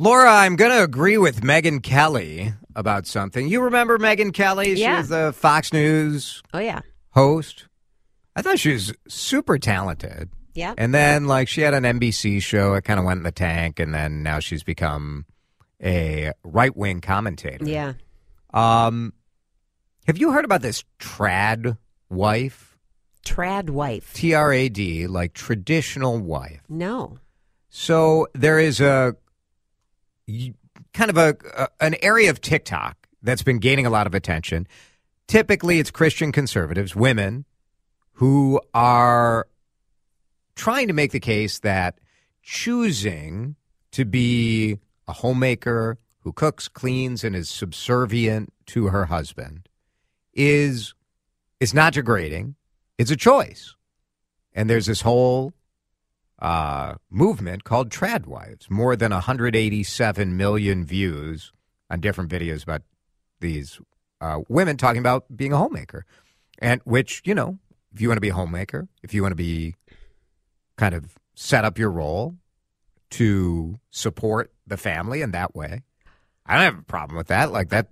Laura, I'm going to agree with Megyn Kelly about something. You remember Megyn Kelly? She Yeah. was the Fox News Oh yeah, host. I thought she was super talented. yeah. And then, like, she had an NBC show. It kind of went in the tank, and then now she's become a right wing commentator. yeah. Um, have you heard about this trad wife? Trad wife. T R A D, like traditional wife. No. So there is a kind of a, a an area of TikTok that's been gaining a lot of attention. Typically, it's Christian conservatives, women, who are trying to make the case that choosing to be a homemaker who cooks, cleans, and is subservient to her husband is is not degrading. It's a choice. And there's this whole uh, movement called Tradwives. More than 187 million views on different videos about these uh, women talking about being a homemaker. And which, you know, if you want to be a homemaker, if you want to be kind of set up your role to support the family in that way, I don't have a problem with that. Like that,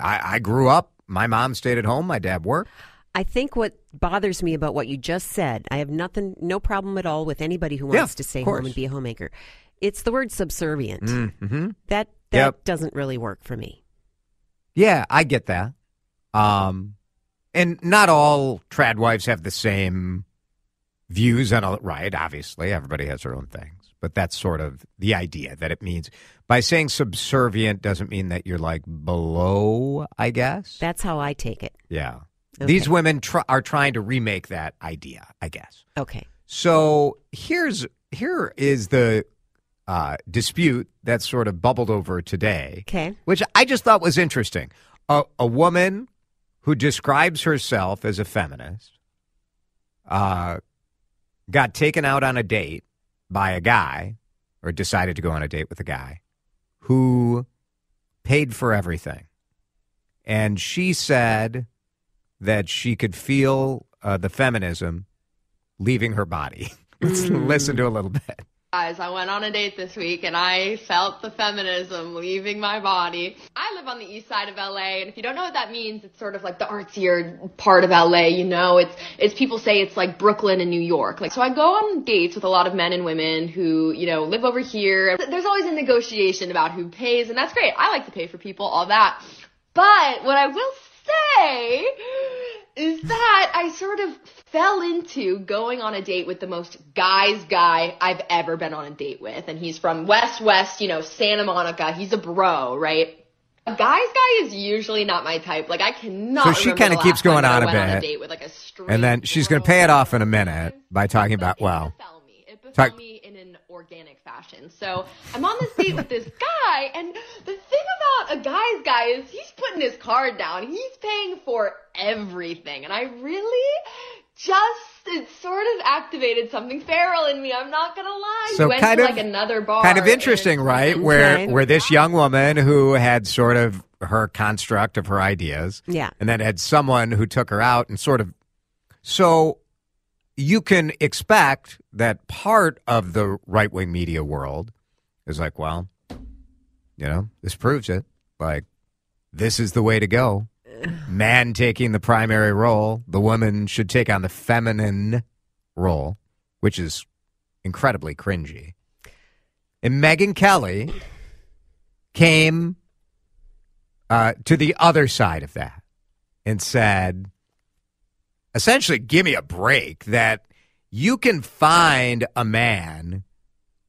I, I grew up, my mom stayed at home, my dad worked. I think what bothers me about what you just said, I have nothing, no problem at all with anybody who Yeah, wants to stay home and be a homemaker. It's the word subservient. Mm-hmm. That that Yep. doesn't really work for me. Yeah, I get that. Um, and not all trad wives have the same views on all right. Obviously, everybody has their own things, but that's sort of the idea that it means by saying subservient doesn't mean that you're like below. I guess. That's how I take it. yeah. Okay. These women tr- are trying to remake that idea. I guess. Okay. So here's here is the uh, dispute that sort of bubbled over today Okay. which I just thought was interesting. A, a woman who describes herself as a feminist uh, got taken out on a date by a guy, or decided to go on a date with a guy who paid for everything. And she said that she could feel uh, the feminism leaving her body. Let's listen to a little bit. Guys, I went on a date this week and I felt the feminism leaving my body. I live on the east side of LA and if you don't know what that means, it's sort of like the artsier part of LA, you know, it's, it's people say it's like Brooklyn and New York. Like, so I go on dates with a lot of men and women who, you know, live over here. There's always a negotiation about who pays and that's great. I like to pay for people, all that. But what I will say is that I sort of fell into going on a date with the most guy's guy I've ever been on a date with. And he's from West West, you know, Santa Monica. He's a bro, right? A guy's guy is usually not my type. Like I cannot. So she kinda keeps going on a went on bit. a date with like a And then she's going to pay it off in a minute by talking about, well, me. It befell Talk- me organic fashion. So I'm on this date with this guy, and the thing about a guy's guy is he's putting his card down. He's paying for everything, and I really just it sort of activated something feral in me. I'm not gonna lie. So we went kind to of- like another bar. kind of interesting, right? Where where this young woman who had sort of her construct of her ideas, Yeah. and then had someone who took her out and sort of. So you can expect that part of the right wing media world is like, well, you know, this proves it. Like, this is the way to go. Man taking the primary role, the woman should take on the feminine role. which is incredibly cringy. And Megyn Kelly came uh, to the other side of that and said, essentially, give me a break that you can find a man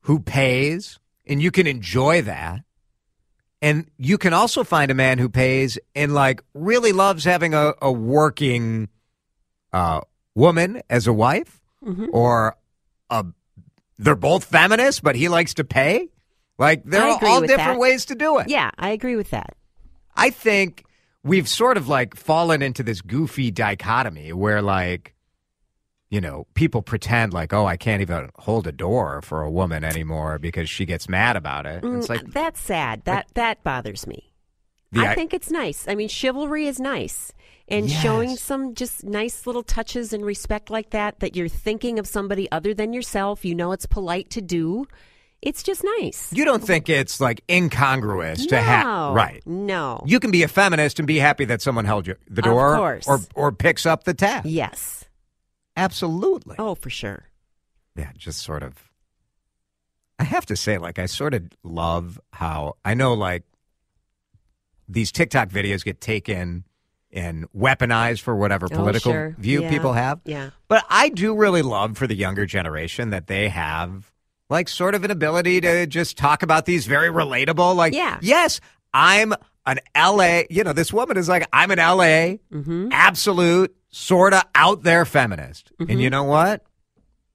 who pays and you can enjoy that. And you can also find a man who pays and like really loves having a, a working uh, woman as a wife or a, they're both feminists, but he likes to pay. Like there I are all different that. ways to do it. Yeah, I agree with that. I think we've sort of like fallen into this goofy dichotomy where like you know people pretend like oh I can't even hold a door for a woman anymore because she gets mad about it. It's Mm, like that's sad. That that bothers me. the I i- think it's nice. I mean, chivalry is nice. And showing some just nice little touches and respect like that, that you're thinking of somebody other than yourself, you know it's polite to do. It's just nice. you don't think it's like incongruous to have No. right. No. You can be a feminist and be happy that someone held you the Of door course. or or picks up the tab. yes. Absolutely. Oh, for sure. yeah, just sort of. I have to say, like, I sort of love how I know, like, these TikTok videos get taken and weaponized for whatever Oh, political sure. view Yeah. people have. Yeah. But I do really love for the younger generation that they have, like, sort of an ability to just talk about these very relatable, like, Yeah. yes, I'm an LA, you know, this woman is like, I'm an LA, Mm-hmm. absolute, sort of out there feminist. And you know what?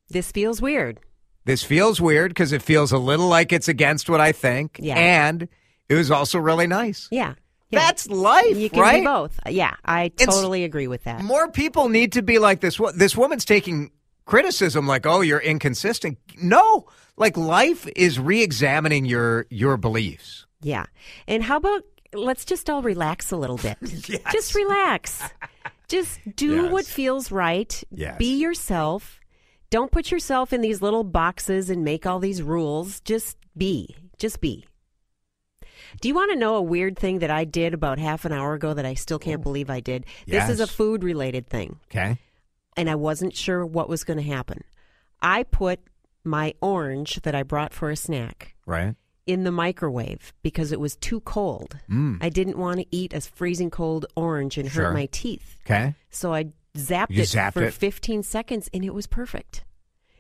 This feels weird. This feels weird because it feels a little like it's against what I think. Yeah. And it was also really nice. Yeah. Yeah. That's life, you can right? be both. Yeah, I It's- totally agree with that. More people need to be like this. This woman's taking criticism like, "Oh, you're inconsistent." No, like life is re-examining your your beliefs. Yeah. And how about let's just all relax a little bit. Just relax. Just do Yes. what feels right. Yes. Be yourself. Don't put yourself in these little boxes and make all these rules. Just be. Just be. Do you want to know a weird thing that I did about half an hour ago that I still can't believe I did? This is a food related thing, Okay. And I wasn't sure what was going to happen. I put my orange that I brought for a snack Right. in the microwave because it was too cold. I didn't want to eat a freezing cold orange and Mm. Sure. hurt my teeth. Okay. So I zapped You it zapped for it? 15 seconds and it was perfect.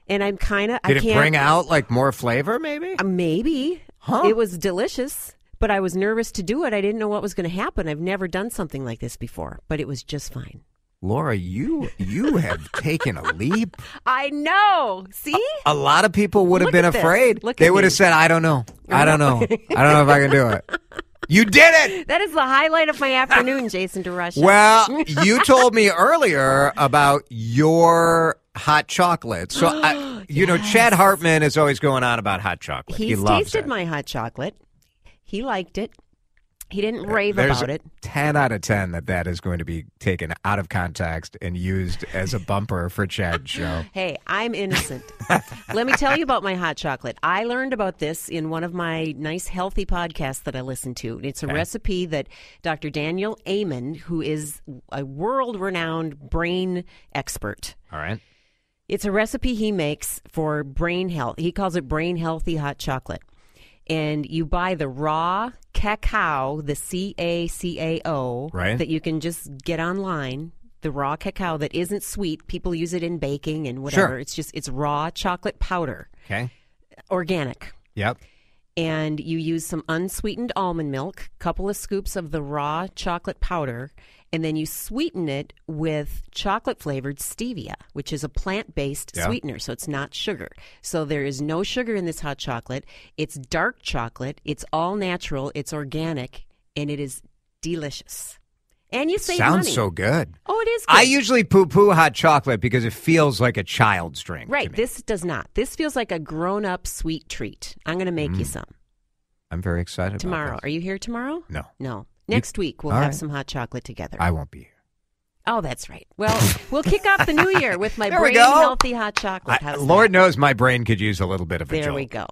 And I'm kind of I Did it can't bring out like more flavor? Maybe. uh, maybe Huh. it was delicious, but I was nervous to do it. I didn't know what was going to happen. I've never done something like this before, but it was just fine. Laura, you you have taken a leap. I know. See? A lot of people would have Look been at this. afraid. Look they would have said, "I don't know. I don't know. I don't know if I can do it." You did it. That is the highlight of my afternoon, Jason DeRusha. Well, you told me earlier about your hot chocolate. So, I, you know, Chad Hartman is always going on about hot chocolate. He's he loves tasted it. my hot chocolate. He liked it. He didn't uh, rave There's about it. 10 out of 10 that that is going to be taken out of context and used as a bumper for Chad's show. Hey, I'm innocent. Let me tell you about my hot chocolate. I learned about this in one of my nice healthy podcasts that I listen to. It's a recipe that Dr. Daniel Amen, who is a world renowned brain expert, All right. it's a recipe he makes for brain health. He calls it brain healthy hot chocolate. And you buy the raw cacao, the C A C A O, Right. that you can just get online. The raw cacao that isn't sweet. People use it in baking and whatever. Sure. It's just it's raw chocolate powder, Okay. organic. Yep. And you use some unsweetened almond milk, couple of scoops of the raw chocolate powder, and then you sweeten it with chocolate flavored stevia, which is a plant based Yeah. sweetener, so it's not sugar. So there is no sugar in this hot chocolate. It's dark chocolate, it's all natural, it's organic, and it is delicious. And you save Sounds money. so good. Oh, it is good. I usually poo poo hot chocolate because it feels like a child's drink. right, this does not. This feels like a grown up sweet treat. I'm going to make Mm. you some I'm very excited tomorrow. Are you here tomorrow? No, No. Next week we'll all have right. some hot chocolate together. I won't be here. oh, that's right. Well, we'll kick off the new year with my There we brain go. healthy hot chocolate. I- How's Lord that? knows my brain could use a little bit of a There jolt. we go.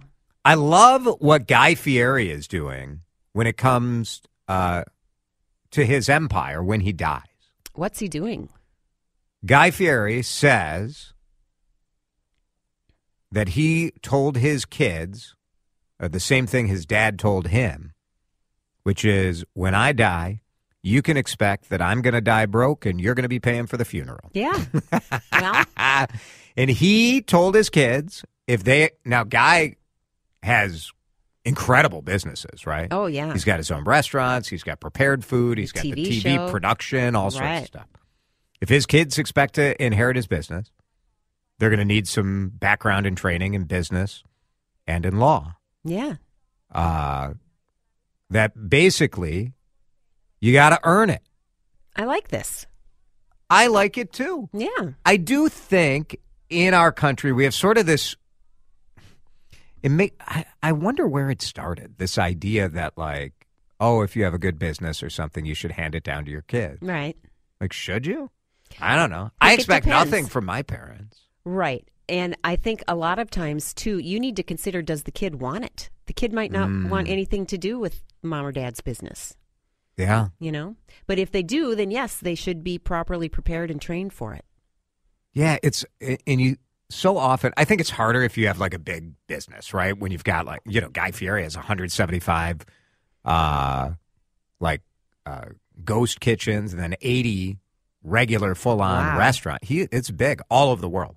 I love what Guy Fieri is doing when it comes uh, to his empire when he dies. What's he doing? Guy Fieri says that he told his kids uh, the same thing his dad told him, which is when I die, you can expect that I'm going to die broke and you're going to be paying for the funeral. Yeah. well, and he told his kids if they now guy has incredible businesses, right? oh yeah. He's got his own restaurants, he's got prepared food, he's got the TV TV show. production, all sorts of stuff. If his kids expect to inherit his business, they're going to need some background and training in business and in law. yeah. Uh, that basically you got to earn it. I like this. I like it too. Yeah. I do think in our country we have sort of this. It make I, I wonder where it started. This idea that like, oh, if you have a good business or something, you should hand it down to your kid. Right. Like, should you? I don't know. I it expect nothing from my parents. Right. And I think a lot of times too, you need to consider does the kid want it? The kid might not Mm. want anything to do with mom or dad's business, Yeah. you know? But if they do, then yes, they should be properly prepared and trained for it. Yeah, it's and you so often I think it's harder if you have like a big business, right? When you've got like, you know, Guy Fieri has 175 uh like uh ghost kitchens and then 80 regular full-on Wow. restaurant. He it's big all over the world.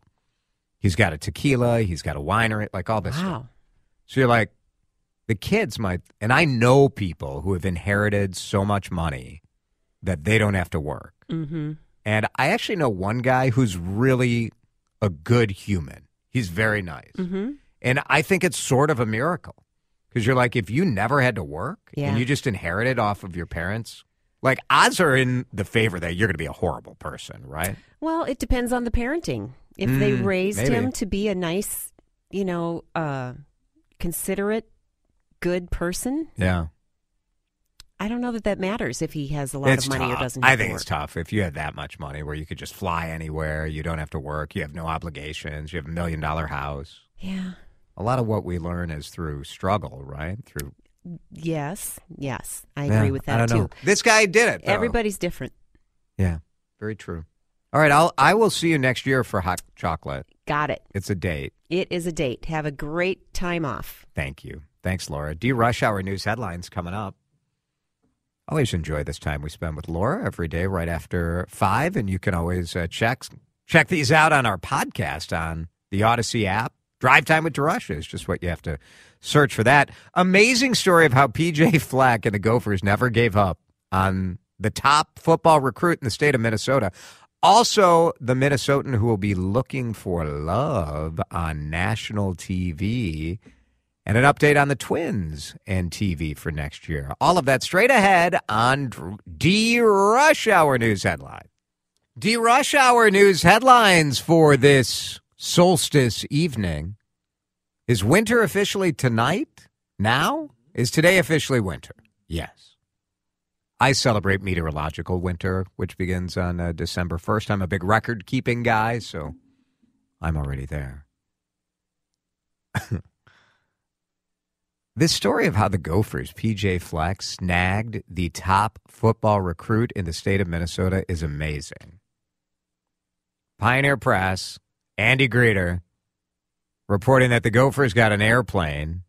He's got a tequila, he's got a winery, like all this stuff. Wow. So you're like, the kids might, and I know people who have inherited so much money that they don't have to work. Mm-hmm. And I actually know one guy who's really a good human. He's very nice. Mm-hmm. And I think it's sort of a miracle because you're like, if you never had to work Yeah. and you just inherited off of your parents, like odds are in the favor that you're going to be a horrible person, right? Well, it depends on the parenting. If they Mm, raised maybe. him to be a nice, you know, uh, considerate, good person, Yeah. I don't know that that matters if he has a lot it's of money tough. or doesn't. I think it's tough if you have that much money where you could just fly anywhere, you don't have to work, you have no obligations, you have a million dollar house. Yeah. A lot of what we learn is through struggle, right? Through Yes. Yes. I Yeah, agree with that I don't too. know. This guy did it. though. Everybody's different. Yeah, very true. All right, I'll I will see you next year for hot chocolate. Got it. It's a date. It is a date. Have a great time off. Thank you. Thanks, Laura. DeRush-Hour News headlines coming up. Always enjoy this time we spend with Laura every day right after five, and you can always uh, check check these out on our podcast on the Odyssey app. Drive time with DeRush is just what you have to search for that. Amazing story of how PJ Fleck and the Gophers never gave up on the top football recruit in the state of Minnesota. Also, the Minnesotan who will be looking for love on national TV and an update on the Twins and TV for next year. All of that straight ahead on DeRush-Hour News Headline. DeRush-Hour News headlines for this solstice evening. Is winter officially tonight? Now? Is today officially winter? Yes. I celebrate meteorological winter, which begins on uh, December 1st. I'm a big record keeping guy, so I'm already there. This story of how the Gophers, PJ Fleck, snagged the top football recruit in the state of Minnesota is amazing. Pioneer Press, Andy Greder, reporting that the Gophers got an airplane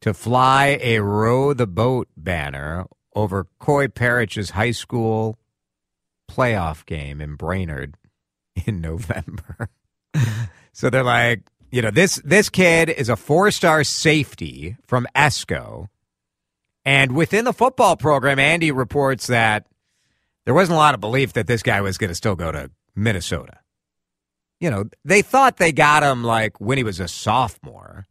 to fly a row the boat banner over Koi Perich's high school playoff game in Brainerd in November. so they're like, you know, this this kid is a four-star safety from Esko. And within the football program, Andy reports that there wasn't a lot of belief that this guy was going to still go to Minnesota. You know, they thought they got him like when he was a sophomore.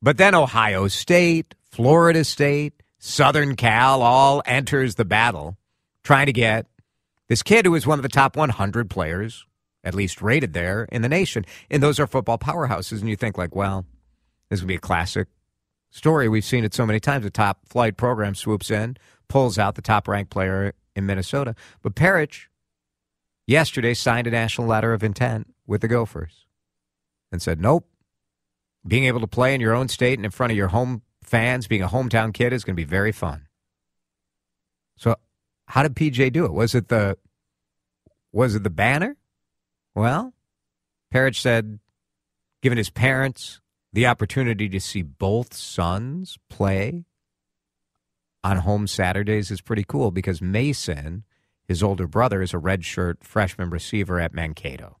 But then Ohio State, Florida State, Southern Cal all enters the battle trying to get this kid who is one of the top 100 players, at least rated there in the nation. And those are football powerhouses. And you think, like, well, this would be a classic story. We've seen it so many times. A top flight program swoops in, pulls out the top ranked player in Minnesota. But Perich yesterday signed a national letter of intent with the Gophers and said, nope. Being able to play in your own state and in front of your home fans, being a hometown kid is going to be very fun. So, how did PJ do it? Was it the was it the banner? Well, Perich said, given his parents the opportunity to see both sons play on home Saturdays is pretty cool because Mason, his older brother, is a redshirt freshman receiver at Mankato.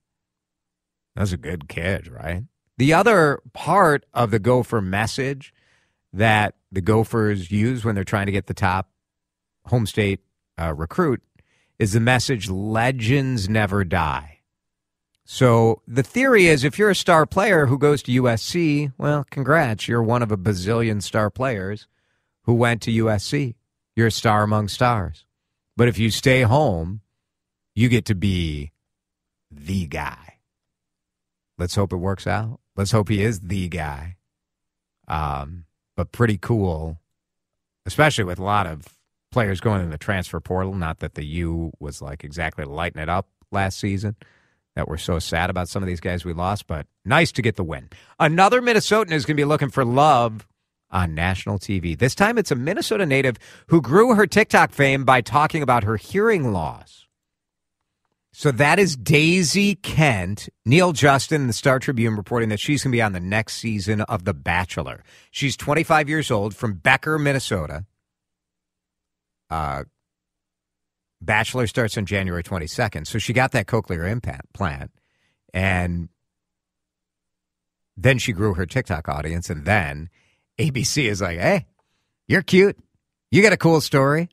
That's a good kid, right? The other part of the Gopher message that the Gophers use when they're trying to get the top home state uh, recruit is the message legends never die. So the theory is if you're a star player who goes to USC, well, congrats, you're one of a bazillion star players who went to USC. You're a star among stars. But if you stay home, you get to be the guy. Let's hope it works out. Let's hope he is the guy. Um, but pretty cool, especially with a lot of players going in the transfer portal. Not that the U was like exactly lighting it up last season. That we're so sad about some of these guys we lost, but nice to get the win. Another Minnesotan is going to be looking for love on national TV. This time it's a Minnesota native who grew her TikTok fame by talking about her hearing loss. So that is Daisy Kent. Neal Justin, the Star Tribune, reporting that she's going to be on the next season of The Bachelor. She's 25 years old from Becker, Minnesota. Uh, Bachelor starts on January 22nd. So she got that cochlear implant and then she grew her TikTok audience. And then ABC is like, hey, you're cute. You got a cool story.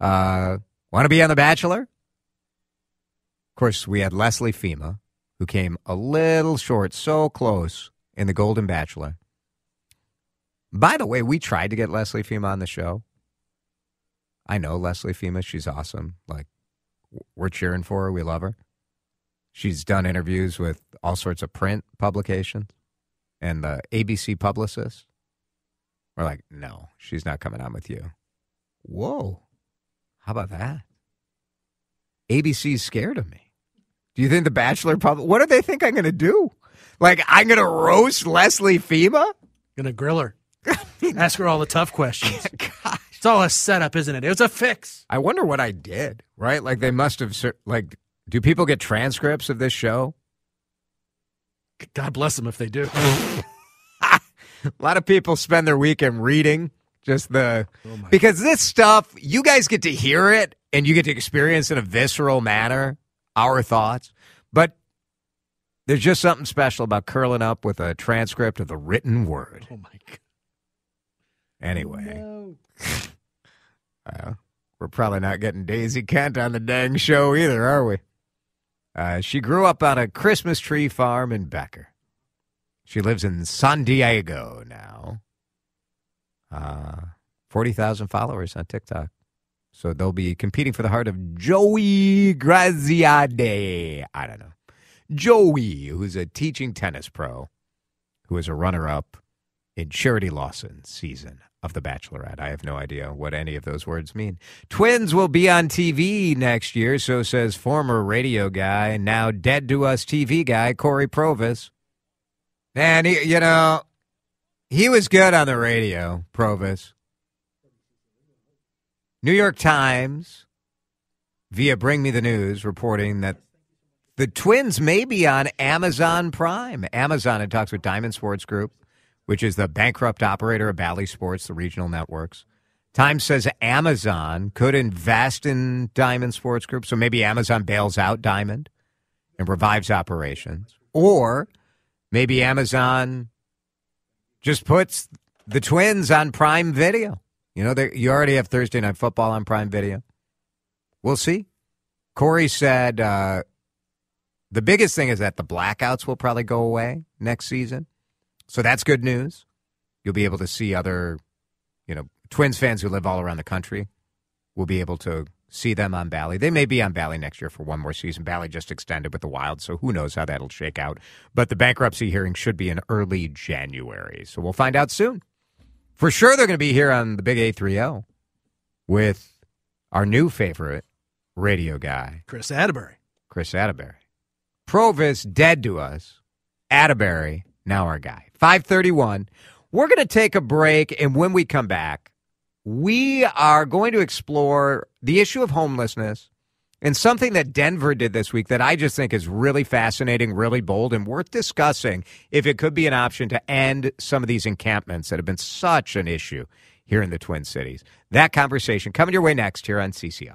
Uh, Want to be on The Bachelor? Of course, we had Leslie Fhima, who came a little short, so close in The Golden Bachelor. By the way, we tried to get Leslie Fhima on the show. I know Leslie Fhima. She's awesome. Like, we're cheering for her. We love her. She's done interviews with all sorts of print publications and the ABC publicist. We're like, no, she's not coming on with you. Whoa. How about that? ABC's scared of me. Do you think the Bachelor public, what do they think I'm going to do? Like, I'm going to roast Leslie Fhima? Gonna grill her. Ask her all the tough questions. It's all a setup, isn't it? It was a fix. I wonder what I did, right? Like, they must have, like, do people get transcripts of this show? God bless them if they do. A lot of people spend their weekend reading just the oh because this stuff you guys get to hear it and you get to experience in a visceral manner our thoughts, but there's just something special about curling up with a transcript of the written word. Oh my god. Anyway, uh, we're probably not getting Daisy Kent on the dang show either, are we? Uh, she grew up on a Christmas tree farm in Becker. She lives in San Diego now. Uh, 40,000 followers on TikTok. So they'll be competing for the heart of Joey Graziadei. I don't know. Joey, who's a teaching tennis pro, who is a runner up in Charity Lawson's season of The Bachelorette. I have no idea what any of those words mean. Twins will be on TV next year, so says former radio guy, now dead to us TV guy, Corey Provus. And, he, you know, he was good on the radio, Provus. New York Times, via Bring Me the News, reporting that the Twins may be on Amazon Prime. Amazon had talks with Diamond Sports Group, which is the bankrupt operator of Bally Sports, the regional networks. Time says Amazon could invest in Diamond Sports Group, so maybe Amazon bails out Diamond and revives operations. Or maybe Amazon just puts the Twins on Prime Video. You know, you already have Thursday Night Football on Prime Video. We'll see. Corey said uh, the biggest thing is that the blackouts will probably go away next season. So that's good news. You'll be able to see other, you know, Twins fans who live all around the country will be able to see them on Bally. They may be on Bally next year for one more season. Bally just extended with the Wild, so who knows how that'll shake out. But the bankruptcy hearing should be in early January. So we'll find out soon. For sure, they're going to be here on the Big 830 with our new favorite radio guy, Chris Atterbury. Chris Atterbury. Provus dead to us. Atterbury now our guy. 531. We're going to take a break, and when we come back, we are going to explore the issue of homelessness And something that Denver did this week that I just think is really fascinating, really bold, and worth discussing if it could be an option to end some of these encampments that have been such an issue here in the Twin Cities. That conversation coming your way next here on CCO.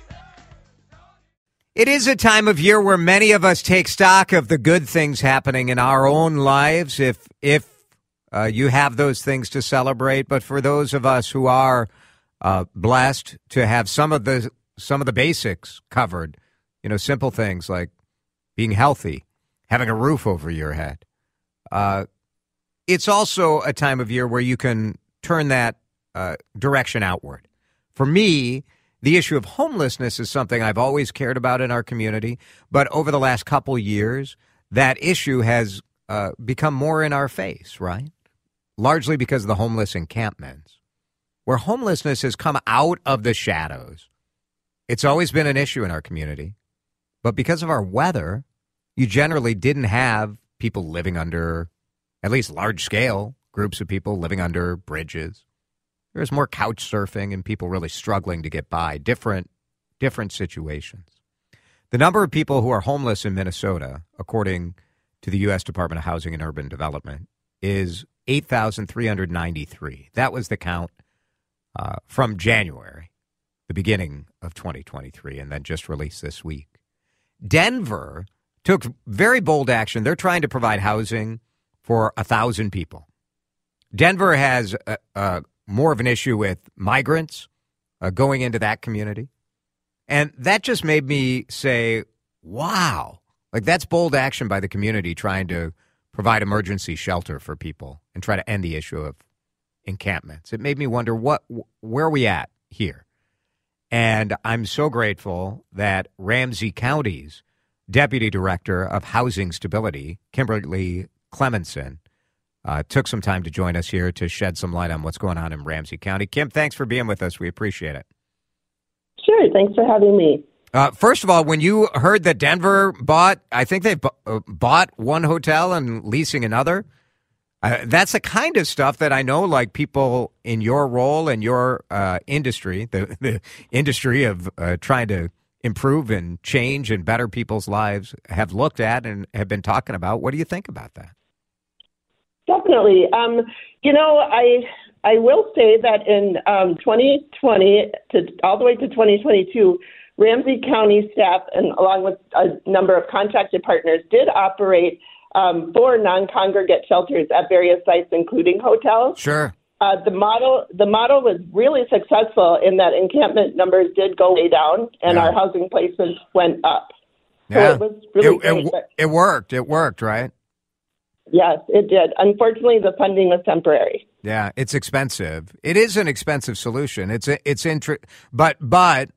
It is a time of year where many of us take stock of the good things happening in our own lives, if if uh, you have those things to celebrate. But for those of us who are uh, blessed to have some of the some of the basics covered, you know, simple things like being healthy, having a roof over your head. Uh, it's also a time of year where you can turn that uh, direction outward. For me, the issue of homelessness is something I've always cared about in our community, but over the last couple years, that issue has uh, become more in our face, right? Largely because of the homeless encampments, where homelessness has come out of the shadows. It's always been an issue in our community, but because of our weather, you generally didn't have people living under, at least large scale groups of people living under bridges there's more couch surfing and people really struggling to get by. Different, different situations. The number of people who are homeless in Minnesota, according to the U.S. Department of Housing and Urban Development, is 8,393. That was the count uh, from January, the beginning of 2023, and then just released this week. Denver took very bold action. They're trying to provide housing for a thousand people. Denver has a, a more of an issue with migrants uh, going into that community. And that just made me say, wow, like that's bold action by the community trying to provide emergency shelter for people and try to end the issue of encampments. It made me wonder what where are we at here? And I'm so grateful that Ramsey County's Deputy Director of Housing Stability, Kimberly Cleminson, uh, took some time to join us here to shed some light on what's going on in Ramsey County. Kim, thanks for being with us. We appreciate it. Sure. Thanks for having me. Uh, first of all, when you heard that Denver bought, I think they uh, bought one hotel and leasing another. Uh, that's the kind of stuff that I know, like people in your role and your uh, industry, the, the industry of uh, trying to improve and change and better people's lives, have looked at and have been talking about. What do you think about that? Definitely. Um, you know, I I will say that in um, 2020 to all the way to 2022, Ramsey County staff and along with a number of contracted partners did operate um, four non-congregate shelters at various sites, including hotels. Sure. Uh, the model the model was really successful in that encampment numbers did go way down and Yeah. our housing placements went up. So Yeah. it was really it, it, it worked. It worked, right? Yes, it did. Unfortunately, the funding was temporary. Yeah, it's expensive. It is an expensive solution. It's a, it's inter- but but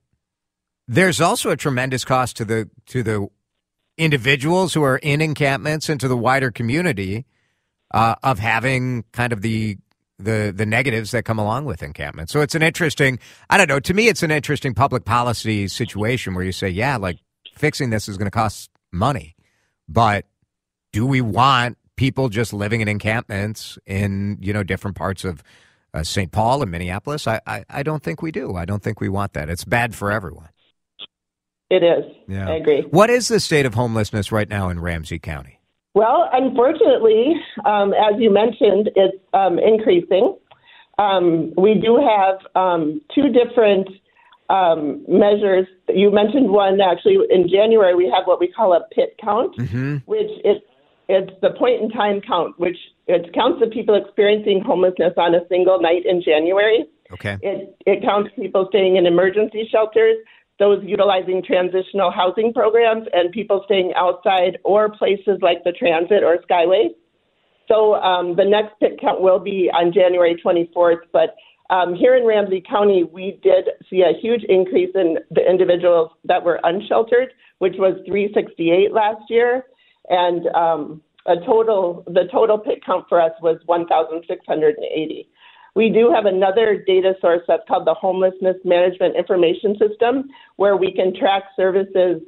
there's also a tremendous cost to the to the individuals who are in encampments and to the wider community uh, of having kind of the the the negatives that come along with encampments. So it's an interesting. I don't know. To me, it's an interesting public policy situation where you say, yeah, like fixing this is going to cost money, but do we want people just living in encampments in you know different parts of uh, St. Paul and Minneapolis? I, I I don't think we do. I don't think we want that. It's bad for everyone. It is. Yeah. I agree. What is the state of homelessness right now in Ramsey County? Well, unfortunately, um, as you mentioned, it's um, increasing. um, we do have um, two different um, measures. You mentioned one actually in January. We have what we call a PIT count, Mm-hmm. which is it's the point in time count, which it counts the people experiencing homelessness on a single night in January. Okay. It it counts people staying in emergency shelters, those utilizing transitional housing programs, and people staying outside or places like the transit or Skyway. So um, the next pit count will be on January 24th. But um, here in Ramsey County, we did see a huge increase in the individuals that were unsheltered, which was 368 last year, and um, a total the total pit count for us was 1,680. We do have another data source that's called the Homelessness Management Information System, where we can track services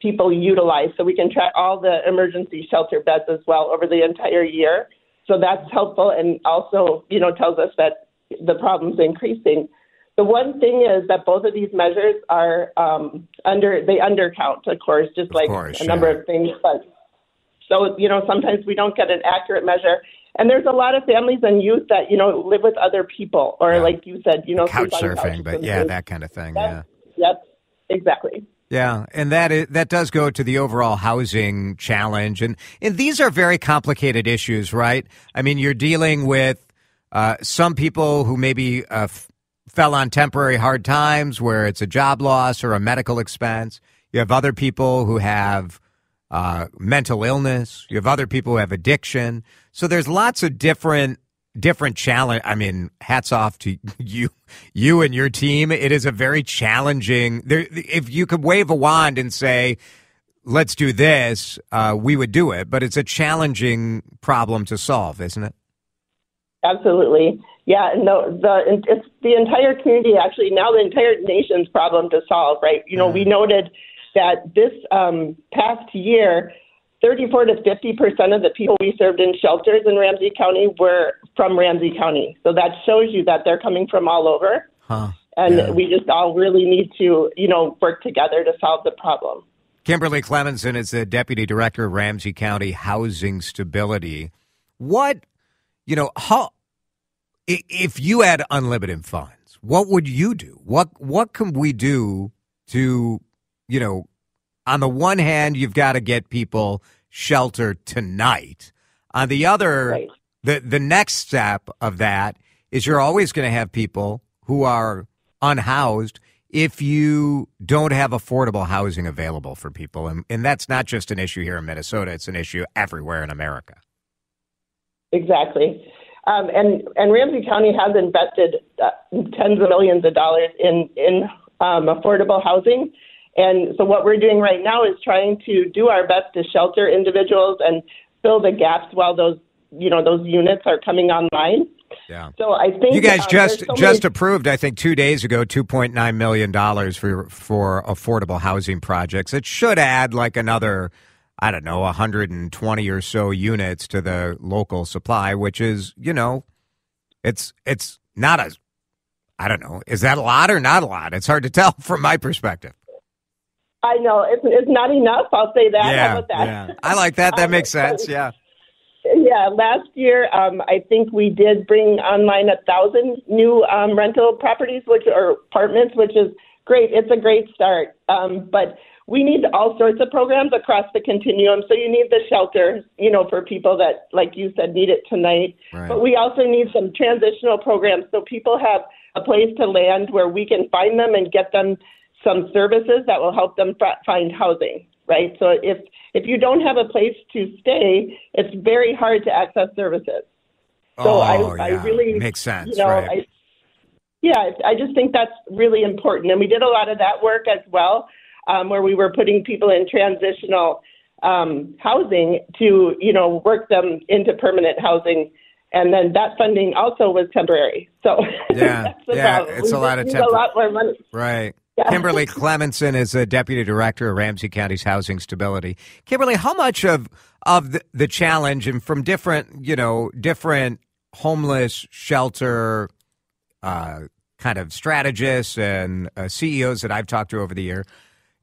people utilize. So we can track all the emergency shelter beds as well over the entire year. So that's helpful and also, you know, tells us that the problem's increasing. The one thing is that both of these measures are um, under they undercount, of course, just Of like course, a number of things. But so you know, sometimes we don't get an accurate measure. And there's a lot of families and youth that you know live with other people, or Yeah. like you said, you know, Couch sleep on couches surfing, but yeah, that kind of thing. Yeah. Yep, exactly. Yeah, and that is, that does go to the overall housing challenge, and and these are very complicated issues, right? I mean, you're dealing with uh, some people who maybe uh, f- fell on temporary hard times, where it's a job loss or a medical expense. You have other people who have uh, mental illness. You have other people who have addiction. So there's lots of different different challenge. I mean, hats off to you, you and your team. It is a very challenging. There, if you could wave a wand and say, "Let's do this," uh, we would do it. But it's a challenging problem to solve, isn't it? Absolutely. Yeah, and the, the it's the entire community actually now the entire nation's problem to solve, right? You know, we noted that this um, past year, 34 to 50 percent of the people we served in shelters in Ramsey County were from Ramsey County. So that shows you that they're coming from all over, Huh. and Yeah. we just all really need to, you know, work together to solve the problem. Kimberly Cleminson is the deputy director of Ramsey County Housing Stability. What, you know, how if you had unlimited funds, what would you do? What what can we do to, you know, on the one hand, you've got to get people shelter tonight. On the other, Right. the the next step of that is you're always going to have people who are unhoused if you don't have affordable housing available for people and, and that's not just an issue here in Minnesota it's an issue everywhere in America Exactly. Um, and and Ramsey County has invested uh, tens of millions of dollars in in um, affordable housing, and so what we're doing right now is trying to do our best to shelter individuals and fill the gaps while those you know those units are coming online. yeah. So I think you guys um, just so just many- approved I think 2 days ago 2.9 million dollars for for affordable housing projects. It should add like another I don't know 120 or so units to the local supply which is you know it's it's not a I don't know is that a lot or not a lot? It's hard to tell from my perspective I know it's it's not enough. I'll say that. Yeah, that? yeah. I like that. That Um, makes sense. Yeah. Yeah, last year um, I think we did bring online a thousand new um, rental properties, which are apartments, which is great. It's a great start, um, but we need all sorts of programs across the continuum. So you need the shelter, you know, for people that, like you said, need it tonight. Right. But we also need some transitional programs so people have a place to land where we can find them and get them some services that will help them f- find housing. Right. So if if you don't have a place to stay, it's very hard to access services. So oh, I, yeah. I really makes sense. You know, right. I, yeah, I just think that's really important, and we did a lot of that work as well, um, where we were putting people in transitional um, housing to, you know, work them into permanent housing, and then that funding also was temporary. So Yeah, that's the yeah, problem. it's we a lot of tempor- a lot more money. right. Yeah. Kimberly Cleminson is a deputy director of Ramsey County's Housing Stability. Kimberly, how much of of the, the challenge and from different, you know, different homeless shelter uh, kind of strategists and uh, CEOs that I've talked to over the year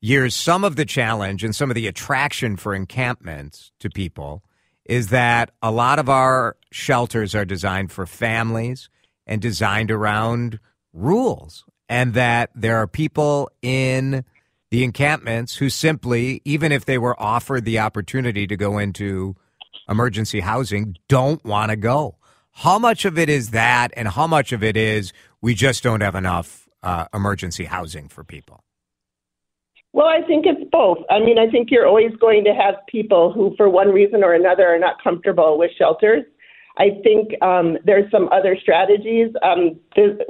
years, some of the challenge and some of the attraction for encampments to people is that a lot of our shelters are designed for families and designed around rules, and that there are people in the encampments who simply, even if they were offered the opportunity to go into emergency housing, don't want to go. How much of it is that, and how much of it is we just don't have enough uh, emergency housing for people? Well, I think it's both. I mean, I think you're always going to have people who, for one reason or another, are not comfortable with shelters. I think um, there's some other strategies. Um,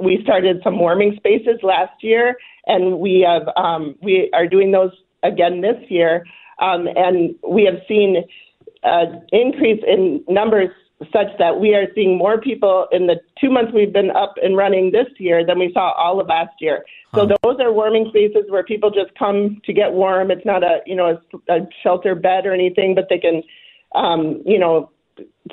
we started some warming spaces last year, and we have um, we are doing those again this year. Um, and we have seen an increase in numbers such that we are seeing more people in the two months we've been up and running this year than we saw all of last year. So those are warming spaces where people just come to get warm. It's not a you know a, a shelter bed or anything, but they can um, you know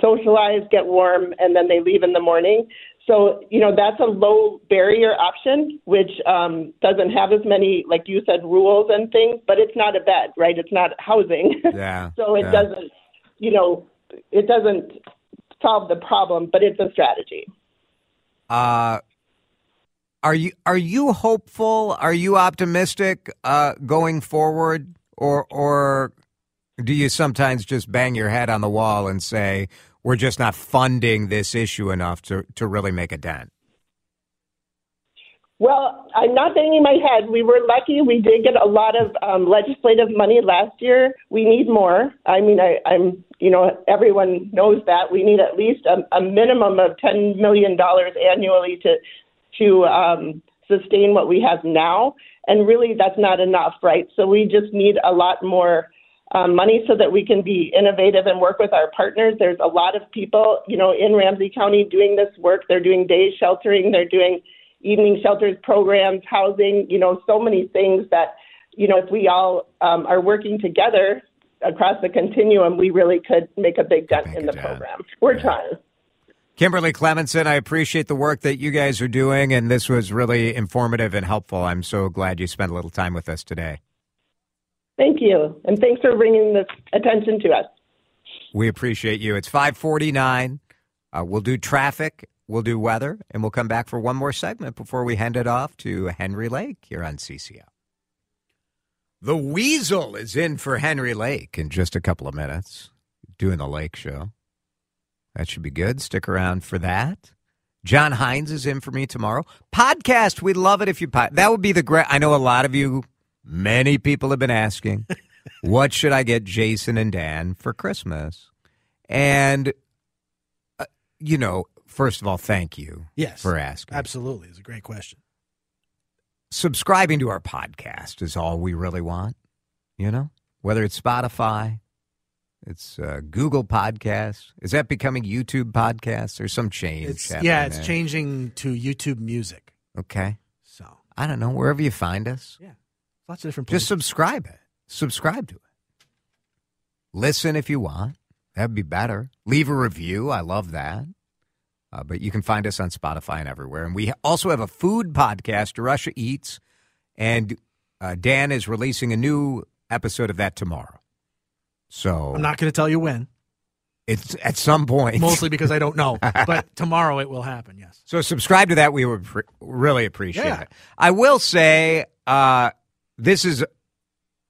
socialize, get warm, and then they leave in the morning. So you know that's a low barrier option, which um, doesn't have as many like you said rules and things, but it's not a bed, right? It's not housing. Yeah. so it yeah. doesn't you know it doesn't solve the problem, but it's a strategy. Uh, are you are you hopeful? Are you optimistic uh, going forward, or or do you sometimes just bang your head on the wall and say we're just not funding this issue enough to to really make a dent? Well, I'm not banging my head. We were lucky. We did get a lot of um, legislative money last year. We need more. I mean, I, I'm, you know, everyone knows that we need at least a, a minimum of ten million dollars annually to to um, sustain what we have now. And really, that's not enough, right? So we just need a lot more um, money so that we can be innovative and work with our partners. There's a lot of people, you know, in Ramsey County doing this work. They're doing day sheltering. They're doing evening shelters programs, housing, you know, so many things that, you know, if we all um, are working together across the continuum, we really could make a big dent in the dent. program. We're yeah. trying. Kimberly Cleminson, I appreciate the work that you guys are doing, and this was really informative and helpful. I'm so glad you spent a little time with us today. Thank you, and thanks for bringing this attention to us. We appreciate you. It's 549. Uh, we'll do traffic We'll do weather, and we'll come back for one more segment before we hand it off to Henry Lake here on CCO. The Weasel is in for Henry Lake in just a couple of minutes, doing the Lake Show. That should be good. Stick around for that. John Hines is in for me tomorrow. Podcast, we'd love it if you. That would be the great. I know a lot of you, many people have been asking, what should I get Jason and Dan for Christmas? And, uh, you know, first of all, thank you yes, for asking. Absolutely. It's a great question. Subscribing to our podcast is all we really want, you know? Whether it's Spotify, it's uh, Google Podcasts. Is that becoming YouTube Podcasts? There's some change. It's, yeah, it's there. changing to YouTube Music. Okay. So I don't know wherever you find us. Yeah, lots of different. Places. Just subscribe it. Subscribe to it. Listen if you want. That'd be better. Leave a review. I love that. Uh, but you can find us on Spotify and everywhere. And we also have a food podcast, DeRusha Eats, and uh, Dan is releasing a new episode of that tomorrow. So I'm not going to tell you when. It's at some point. Mostly because I don't know. but tomorrow it will happen, yes. So subscribe to that. We would pre- really appreciate yeah. it. I will say uh, this is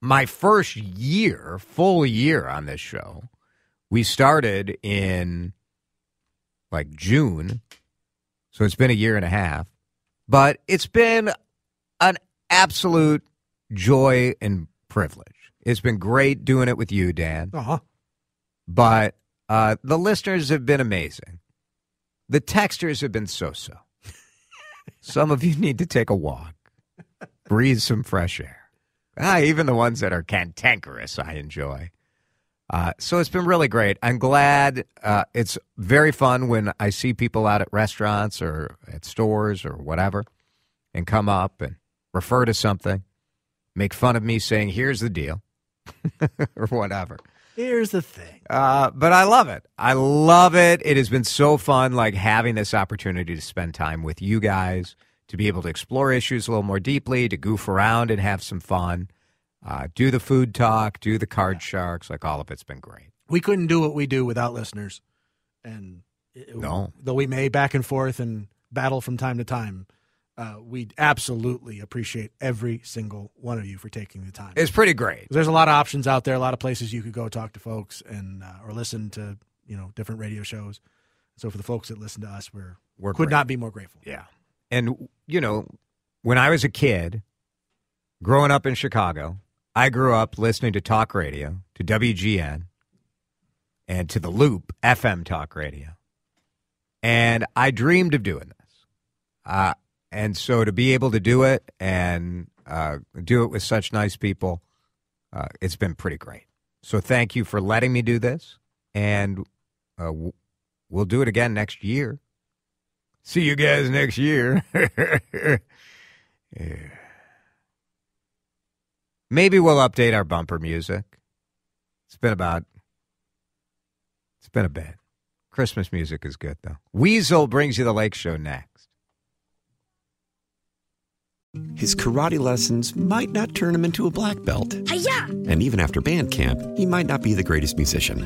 my first year, full year on this show. We started in like June. So it's been a year and a half. But it's been an absolute joy and privilege. It's been great doing it with you, Dan. Uh-huh. But uh, the listeners have been amazing. The texters have been so so. some of you need to take a walk, breathe some fresh air. Ah, even the ones that are cantankerous, I enjoy. Uh, so it's been really great. I'm glad. Uh, it's very fun when I see people out at restaurants or at stores or whatever and come up and refer to something, make fun of me saying, here's the deal or whatever. Here's the thing. Uh, but I love it. I love it. It has been so fun, like having this opportunity to spend time with you guys, to be able to explore issues a little more deeply, to goof around and have some fun. Uh, do the food talk, do the card sharks, like all of it's been great. We couldn't do what we do without listeners, and it, no, though we may back and forth and battle from time to time, uh, we absolutely appreciate every single one of you for taking the time. It's pretty great. There's a lot of options out there, a lot of places you could go talk to folks and uh, or listen to you know different radio shows. So for the folks that listen to us, we're, We're could great. not be more grateful. Yeah. And, you know, when I was a kid, growing up in Chicago, I grew up listening to talk radio, to WGN, and to the Loop FM talk radio. And I dreamed of doing this. Uh, and so to be able to do it and uh, do it with such nice people, uh, it's been pretty great. So thank you for letting me do this. And uh, we'll do it again next year. See you guys next year. Yeah. Maybe we'll update our bumper music. It's been about, it's been a bit. Christmas music is good, though. Weasel brings you the Lake Show next. His karate lessons might not turn him into a black belt. And even after band camp, he might not be the greatest musician.